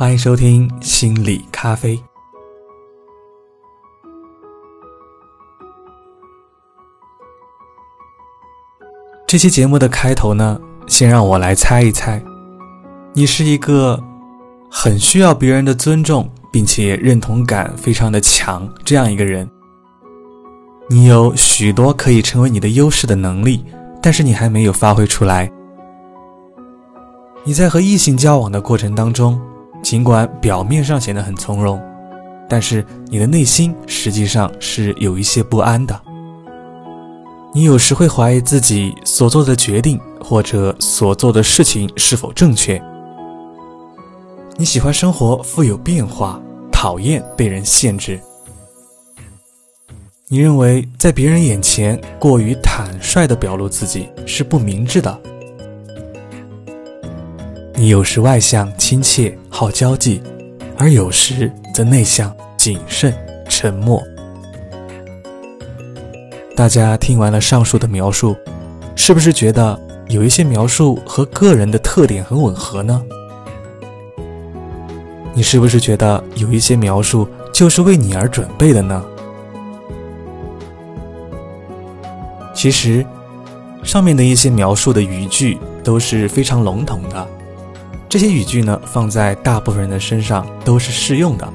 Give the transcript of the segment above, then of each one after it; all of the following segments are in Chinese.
欢迎收听心理咖啡。这期节目的开头呢，先让我来猜一猜，你是一个很需要别人的尊重，并且认同感非常的强这样一个人。你有许多可以成为你的优势的能力，但是你还没有发挥出来。你在和异性交往的过程当中。尽管表面上显得很从容，但是你的内心实际上是有一些不安的。你有时会怀疑自己所做的决定或者所做的事情是否正确。你喜欢生活富有变化，讨厌被人限制。你认为在别人眼前过于坦率地表露自己是不明智的。你有时外向亲切，好交际，而有时则内向谨慎，沉默。大家听完了上述的描述，是不是觉得有一些描述和个人的特点很吻合呢？你是不是觉得有一些描述就是为你而准备的呢？其实，上面的一些描述的语句都是非常笼统的。这些语句呢，放在大部分人的身上都是适用的，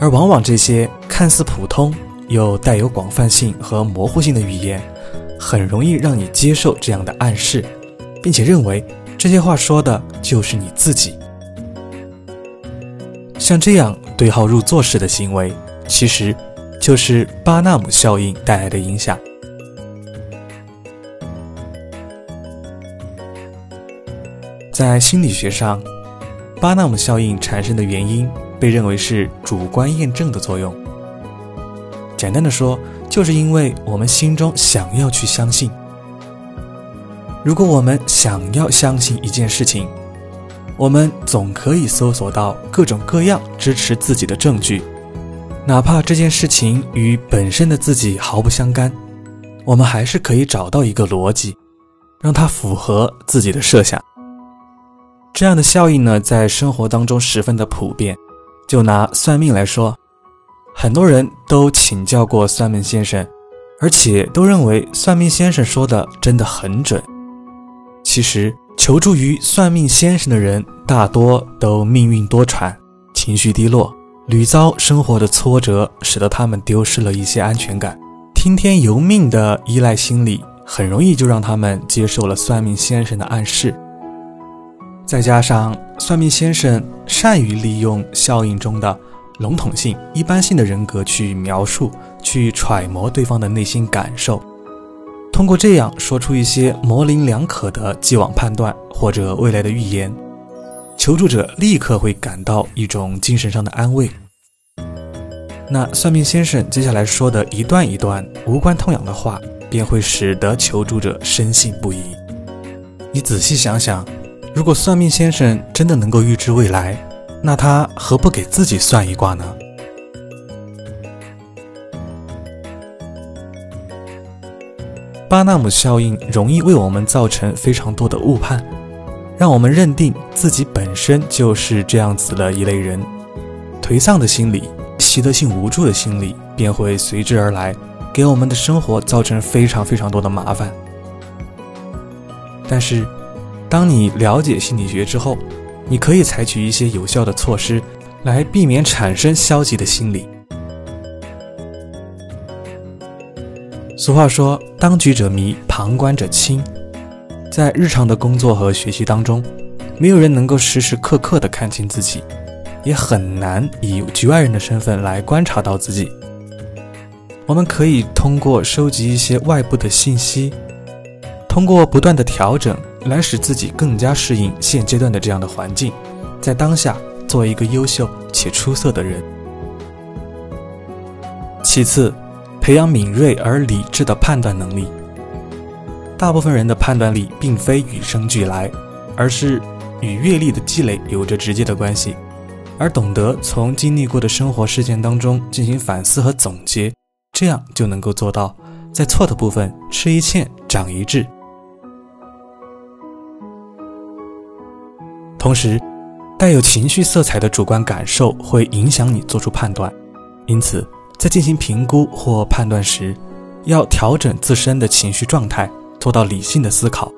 而往往这些看似普通又带有广泛性和模糊性的语言，很容易让你接受这样的暗示，并且认为这些话说的就是你自己。像这样对号入座式的行为，其实就是巴纳姆效应带来的影响。在心理学上，巴纳姆效应产生的原因被认为是主观验证的作用。简单的说，就是因为我们心中想要去相信。如果我们想要相信一件事情，我们总可以搜索到各种各样支持自己的证据，哪怕这件事情与本身的自己毫不相干，我们还是可以找到一个逻辑，让它符合自己的设想。这样的效应呢，在生活当中十分的普遍。就拿算命来说，很多人都请教过算命先生，而且都认为算命先生说的真的很准。其实，求助于算命先生的人，大多都命运多舛，情绪低落，屡遭生活的挫折，使得他们丢失了一些安全感。听天由命的依赖心理，很容易就让他们接受了算命先生的暗示。再加上算命先生善于利用效应中的笼统性、一般性的人格去描述、去揣摩对方的内心感受，通过这样说出一些模棱两可的既往判断或者未来的预言，求助者立刻会感到一种精神上的安慰。那算命先生接下来说的一段一段无关痛痒的话，便会使得求助者深信不疑。你仔细想想。如果算命先生真的能够预知未来，那他何不给自己算一卦呢？巴纳姆效应容易为我们造成非常多的误判，让我们认定自己本身就是这样子的一类人，颓丧的心理、习得性无助的心理便会随之而来，给我们的生活造成非常非常多的麻烦。但是。当你了解心理学之后，你可以采取一些有效的措施，来避免产生消极的心理。俗话说：“当局者迷，旁观者清。”在日常的工作和学习当中，没有人能够时时刻刻的看清自己，也很难以局外人的身份来观察到自己。我们可以通过收集一些外部的信息，通过不断的调整。来使自己更加适应现阶段的这样的环境，在当下做一个优秀且出色的人。其次，培养敏锐而理智的判断能力。大部分人的判断力并非与生俱来，而是与阅历的积累有着直接的关系。而懂得从经历过的生活事件当中进行反思和总结，这样就能够做到在错的部分吃一堑长一智。同时，带有情绪色彩的主观感受会影响你做出判断，因此，在进行评估或判断时，要调整自身的情绪状态，做到理性的思考。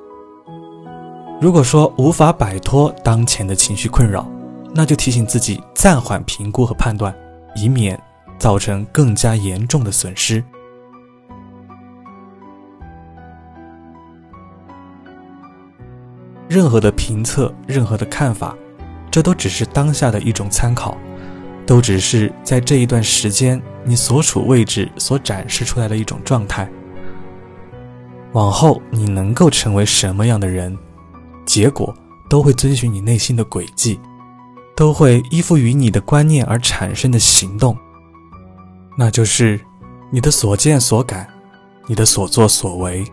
如果说无法摆脱当前的情绪困扰，那就提醒自己暂缓评估和判断，以免造成更加严重的损失。任何的评测，任何的看法，这都只是当下的一种参考，都只是在这一段时间你所处位置所展示出来的一种状态。往后你能够成为什么样的人，结果都会遵循你内心的轨迹，都会依附于你的观念而产生的行动，那就是你的所见所感，你的所作所为。